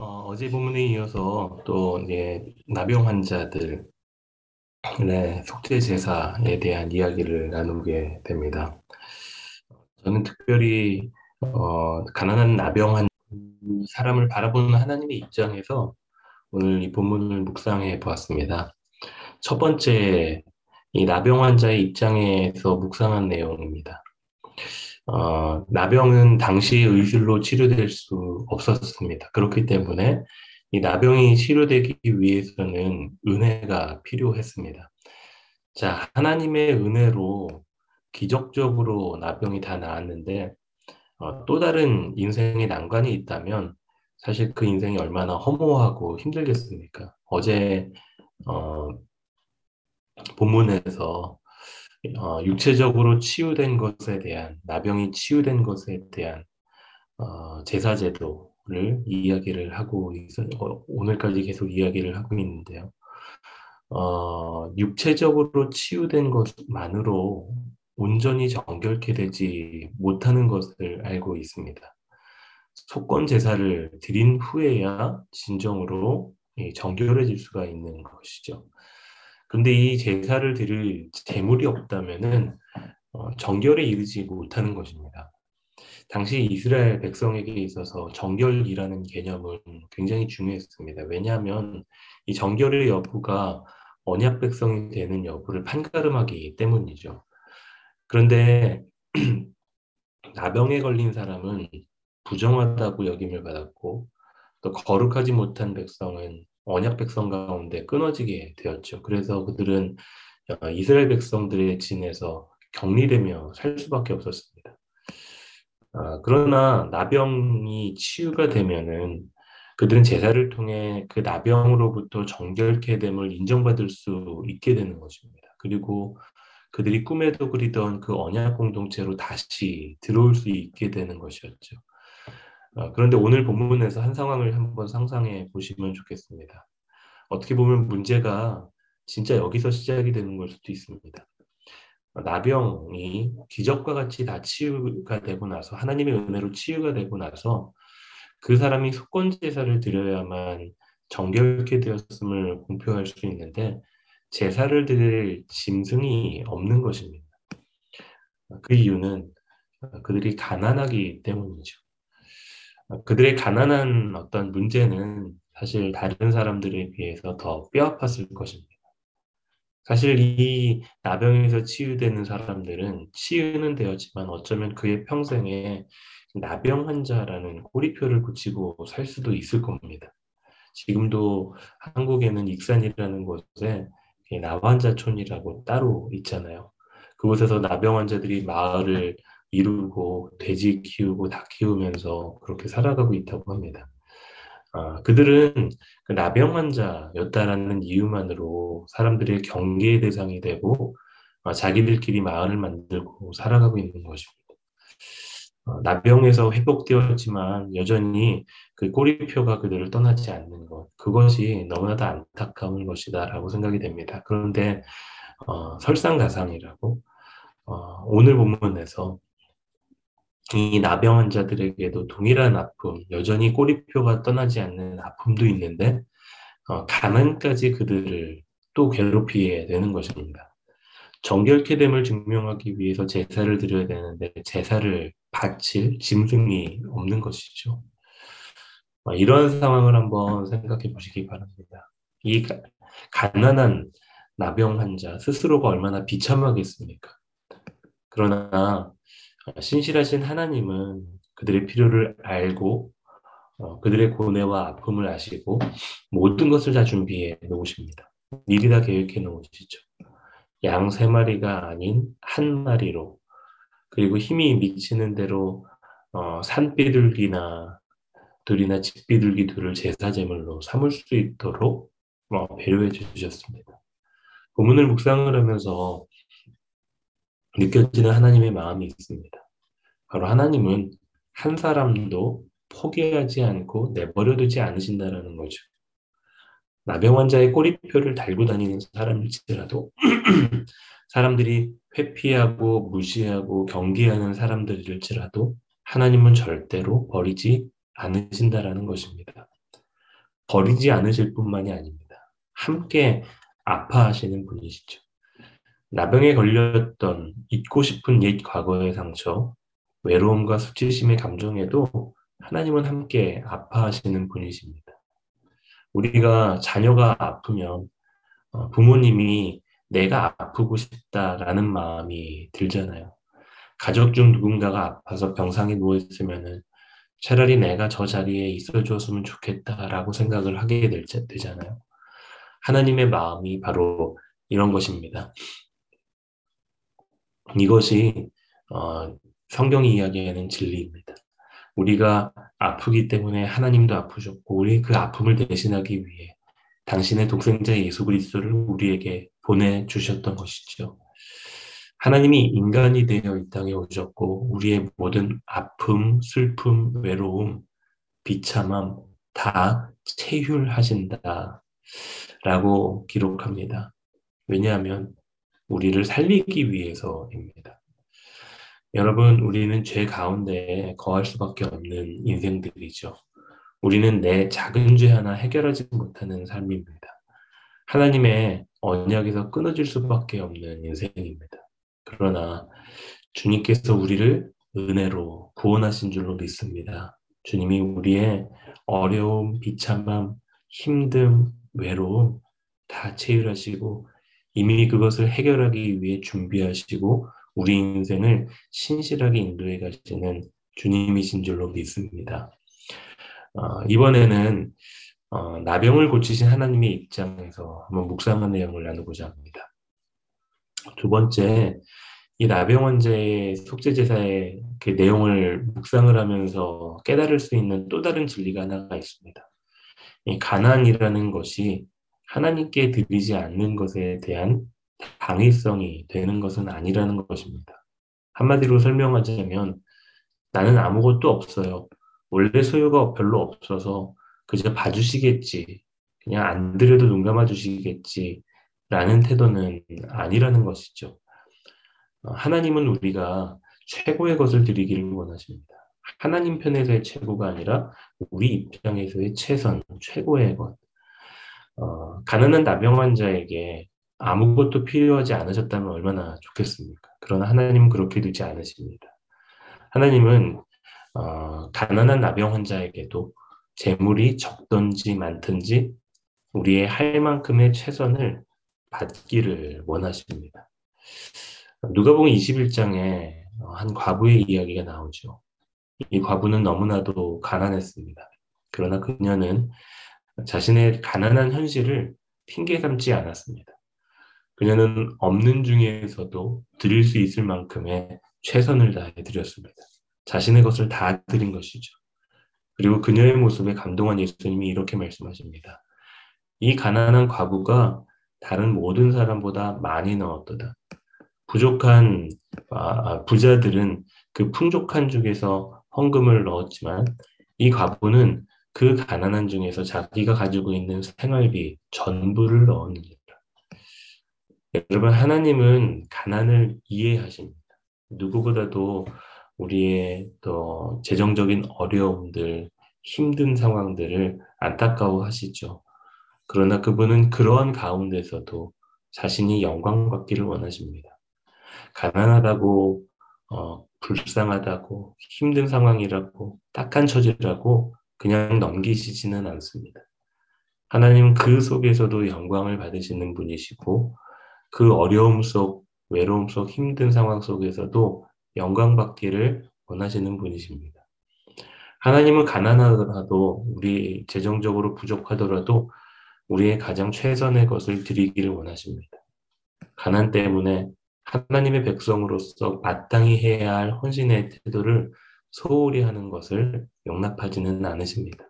어, 제 본문에 이어서 또 이제 나병 환자들의 속죄 제사에 대한 이야기를 나누게 됩니다. 저는 특별히 어, 가난한 나병 한 사람을 바라보는 하나님의 입장에서 오늘 이 본문을 묵상해 보았습니다. 첫 번째 이 나병 환자의 입장에서 묵상한 내용입니다. 어, 나병은 당시 의술로 치료될 수 없었습니다. 그렇기 때문에 이 나병이 치료되기 위해서는 은혜가 필요했습니다. 자, 하나님의 은혜로 기적적으로 나병이 다 나았는데 어, 또 다른 인생의 난관이 있다면 사실 그 인생이 얼마나 허무하고 힘들겠습니까? 어제 어, 본문에서 어, 육체적으로 치유된 것에 대한 나병이 치유된 것에 대한 어, 제사 제도를 이야기를 하고 있어 어, 오늘까지 계속 이야기를 하고 있는데요. 어, 육체적으로 치유된 것만으로 온전히 정결케 되지 못하는 것을 알고 있습니다. 속건 제사를 드린 후에야 진정으로 정결해질 수가 있는 것이죠. 근데 이 제사를 드릴 재물이 없다면은 어, 정결에 이르지 못하는 것입니다. 당시 이스라엘 백성에게 있어서 정결이라는 개념은 굉장히 중요했습니다. 왜냐하면 이 정결의 여부가 언약 백성이 되는 여부를 판가름하기 때문이죠. 그런데 나병에 걸린 사람은 부정하다고 여김을 받았고 또 거룩하지 못한 백성은 언약 백성 가운데 끊어지게 되었죠. 그래서 그들은 어, 이스라엘 백성들의 진에서 격리되며 살 수밖에 없었습니다. 아, 그러나 나병이 치유가 되면은 그들은 제사를 통해 그 나병으로부터 정결케 됨을 인정받을 수 있게 되는 것입니다. 그리고 그들이 꿈에도 그리던 그 언약 공동체로 다시 들어올 수 있게 되는 것이었죠. 어, 그런데 오늘 본문에서 한 상황을 한번 상상해 보시면 좋겠습니다. 어떻게 보면 문제가 진짜 여기서 시작이 되는 걸 수도 있습니다. 나병이 기적과 같이 다 치유가 되고 나서 하나님의 은혜로 치유가 되고 나서 그 사람이 속건 제사를 드려야만 정결케 되었음을 공표할 수 있는데 제사를 드릴 짐승이 없는 것입니다. 그 이유는 그들이 가난하기 때문이죠. 그들의 가난한 어떤 문제는 사실 다른 사람들에 비해서 더 뼈아팠을 것입니다. 사실 이 나병에서 치유되는 사람들은 치유는 되었지만 어쩌면 그의 평생에 나병 환자라는 꼬리표를 붙이고 살 수도 있을 겁니다. 지금도 한국에는 익산이라는 곳에 나환자촌이라고 따로 있잖아요. 그곳에서 나병 환자들이 마을을 이루고 돼지 키우고 닭 키우면서 그렇게 살아가고 있다고 합니다. 아, 그들은 그 나병 환자였다라는 이유만으로 사람들의 경계의 대상이 되고 아, 자기들끼리 마을을 만들고 살아가고 있는 것입니다. 어, 나병에서 회복되었지만 여전히 그 꼬리표가 그들을 떠나지 않는 것 그것이 너무나도 안타까운 것이다라고 생각이 됩니다. 그런데 어, 설상가상이라고 어, 오늘 본문에서 이 나병 환자들에게도 동일한 아픔, 여전히 꼬리표가 떠나지 않는 아픔도 있는데 어, 가난까지 그들을 또 괴롭히게 되는 것입니다. 정결케 됨을 증명하기 위해서 제사를 드려야 되는데 제사를 바칠 짐승이 없는 것이죠. 어, 이러한 상황을 한번 생각해 보시기 바랍니다. 이 가, 가난한 나병 환자 스스로가 얼마나 비참하겠습니까? 그러나 신실하신 하나님은 그들의 필요를 알고 어, 그들의 고뇌와 아픔을 아시고 모든 것을 다 준비해 놓으십니다. 미리 다 계획해 놓으시죠. 양 세 마리가 아닌 한 마리로 그리고 힘이 미치는 대로 어, 산비둘기나 둘이나 집비둘기 둘을 제사 제물로 삼을 수 있도록 어, 배려해 주셨습니다. 본문을 묵상을 하면서 느껴지는 하나님의 마음이 있습니다. 바로 하나님은 한 사람도 포기하지 않고 내버려두지 않으신다라는 거죠. 나병 환자의 꼬리표를 달고 다니는 사람일지라도 사람들이 회피하고 무시하고 경계하는 사람들일지라도 하나님은 절대로 버리지 않으신다라는 것입니다. 버리지 않으실 뿐만이 아닙니다. 함께 아파하시는 분이시죠. 나병에 걸렸던 잊고 싶은 옛 과거의 상처, 외로움과 수치심의 감정에도 하나님은 함께 아파하시는 분이십니다. 우리가 자녀가 아프면 어, 부모님이 내가 아프고 싶다라는 마음이 들잖아요. 가족 중 누군가가 아파서 병상에 누워있으면은 차라리 내가 저 자리에 있어 줬으면 좋겠다라고 생각을 하게 되잖아요. 하나님의 마음이 바로 이런 것입니다. 이것이 어, 성경이 이야기하는 진리입니다. 우리가 아프기 때문에 하나님도 아프셨고 우리 그 아픔을 대신하기 위해 당신의 독생자 예수 그리스도를 우리에게 보내 주셨던 것이죠. 하나님이 인간이 되어 이 땅에 오셨고 우리의 모든 아픔, 슬픔, 외로움, 비참함 다 체휼하신다 라고 기록합니다. 왜냐하면 우리를 살리기 위해서입니다. 여러분, 우리는 죄 가운데 거할 수밖에 없는 인생들이죠. 우리는 내 작은 죄 하나 해결하지 못하는 삶입니다. 하나님의 언약에서 끊어질 수밖에 없는 인생입니다. 그러나 주님께서 우리를 은혜로 구원하신 줄로 믿습니다. 주님이 우리의 어려움, 비참함, 힘듦, 외로움 다 체휼하시고 이미 그것을 해결하기 위해 준비하시고 우리 인생을 신실하게 인도해 가시는 주님이신 줄로 믿습니다. 어, 이번에는 어, 나병을 고치신 하나님의 입장에서 한번 묵상한 내용을 나누고자 합니다. 두 번째, 이 나병 환자의 속죄 제사의 그 내용을 묵상을 하면서 깨달을 수 있는 또 다른 진리가 하나가 있습니다. 이 가난이라는 것이 하나님께 드리지 않는 것에 대한 당위성이 되는 것은 아니라는 것입니다. 한마디로 설명하자면 나는 아무것도 없어요. 원래 소유가 별로 없어서 그저 봐주시겠지. 그냥 안 드려도 눈 감아 주시겠지. 라는 태도는 아니라는 것이죠. 하나님은 우리가 최고의 것을 드리기를 원하십니다. 하나님 편에서의 최고가 아니라 우리 입장에서의 최선, 최고의 것. 어, 가난한 나병 환자에게 아무것도 필요하지 않으셨다면 얼마나 좋겠습니까? 그러나 하나님은 그렇게 되지 않으십니다. 하나님은 어, 가난한 나병 환자에게도 재물이 적든지 많든지 우리의 할 만큼의 최선을 받기를 원하십니다. 누가복음 21장에 한 과부의 이야기가 나오죠. 이 과부는 너무나도 가난했습니다. 그러나 그녀는 자신의 가난한 현실을 핑계 삼지 않았습니다. 그녀는 없는 중에서도 드릴 수 있을 만큼의 최선을 다해 드렸습니다. 자신의 것을 다 드린 것이죠. 그리고 그녀의 모습에 감동한 예수님이 이렇게 말씀하십니다. 이 가난한 과부가 다른 모든 사람보다 많이 넣었도다. 부족한 아, 아, 부자들은 그 풍족한 중에서 헌금을 넣었지만 이 과부는 그 가난한 중에서 자기가 가지고 있는 생활비 전부를 넣었느니라. 여러분 하나님은 가난을 이해하십니다. 누구보다도 우리의 또 재정적인 어려움들, 힘든 상황들을 안타까워 하시죠. 그러나 그분은 그러한 가운데서도 자신이 영광 받기를 원하십니다. 가난하다고 어, 불쌍하다고 힘든 상황이라고 딱한 처지라고 그냥 넘기시지는 않습니다. 하나님은 그 속에서도 영광을 받으시는 분이시고 그 어려움 속, 외로움 속, 힘든 상황 속에서도 영광 받기를 원하시는 분이십니다. 하나님은 가난하더라도 우리 재정적으로 부족하더라도 우리의 가장 최선의 것을 드리기를 원하십니다. 가난 때문에 하나님의 백성으로서 마땅히 해야 할 헌신의 태도를 소홀히 하는 것을 용납하지는 않으십니다.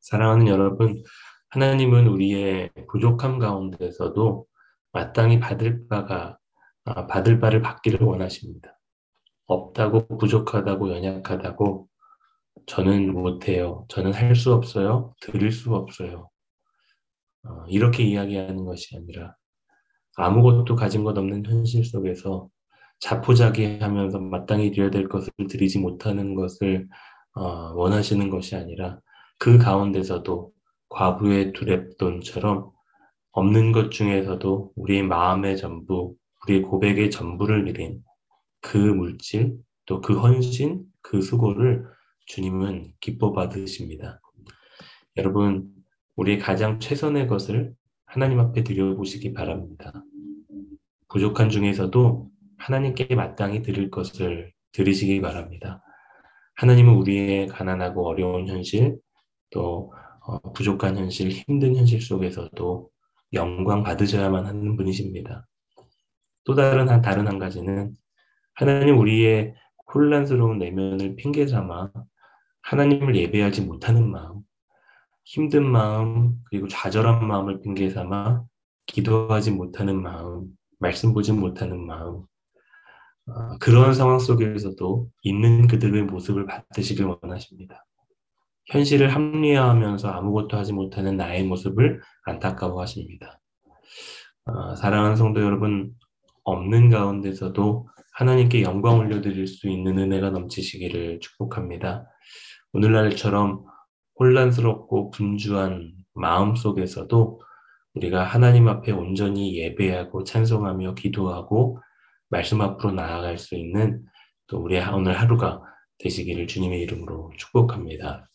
사랑하는 여러분, 하나님은 우리의 부족함 가운데서도 마땅히 받을 바가 아, 받을 바를 받기를 원하십니다. 없다고 부족하다고 연약하다고 저는 못해요. 저는 할 수 없어요. 드릴 수 없어요. 어, 이렇게 이야기하는 것이 아니라 아무것도 가진 것 없는 현실 속에서 자포자기하면서 마땅히 드려야 될 것을 드리지 못하는 것을 어, 원하시는 것이 아니라 그 가운데서도 과부의 두랩돈처럼 없는 것 중에서도 우리의 마음의 전부, 우리의 고백의 전부를 드린 그 물질, 또 그 헌신, 그 수고를 주님은 기뻐 받으십니다. 여러분, 우리의 가장 최선의 것을 하나님 앞에 드려보시기 바랍니다. 부족한 중에서도 하나님께 마땅히 드릴 것을 드리시기 바랍니다. 하나님은 우리의 가난하고 어려운 현실, 또 어, 부족한 현실, 힘든 현실 속에서도 영광 받으셔야만 하는 분이십니다. 또 다른 한 다른 한 가지는 하나님 우리의 혼란스러운 내면을 핑계 삼아 하나님을 예배하지 못하는 마음, 힘든 마음, 그리고 좌절한 마음을 핑계 삼아 기도하지 못하는 마음, 말씀 보지 못하는 마음, 어, 그런 상황 속에서도 있는 그들의 모습을 받으시길 원하십니다. 현실을 합리화하면서 아무것도 하지 못하는 나의 모습을 안타까워하십니다. 어, 사랑하는 성도 여러분, 없는 가운데서도 하나님께 영광 올려드릴 수 있는 은혜가 넘치시기를 축복합니다. 오늘날처럼 혼란스럽고 분주한 마음 속에서도 우리가 하나님 앞에 온전히 예배하고 찬송하며 기도하고 말씀 앞으로 나아갈 수 있는 또 우리의 오늘 하루가 되시기를 주님의 이름으로 축복합니다.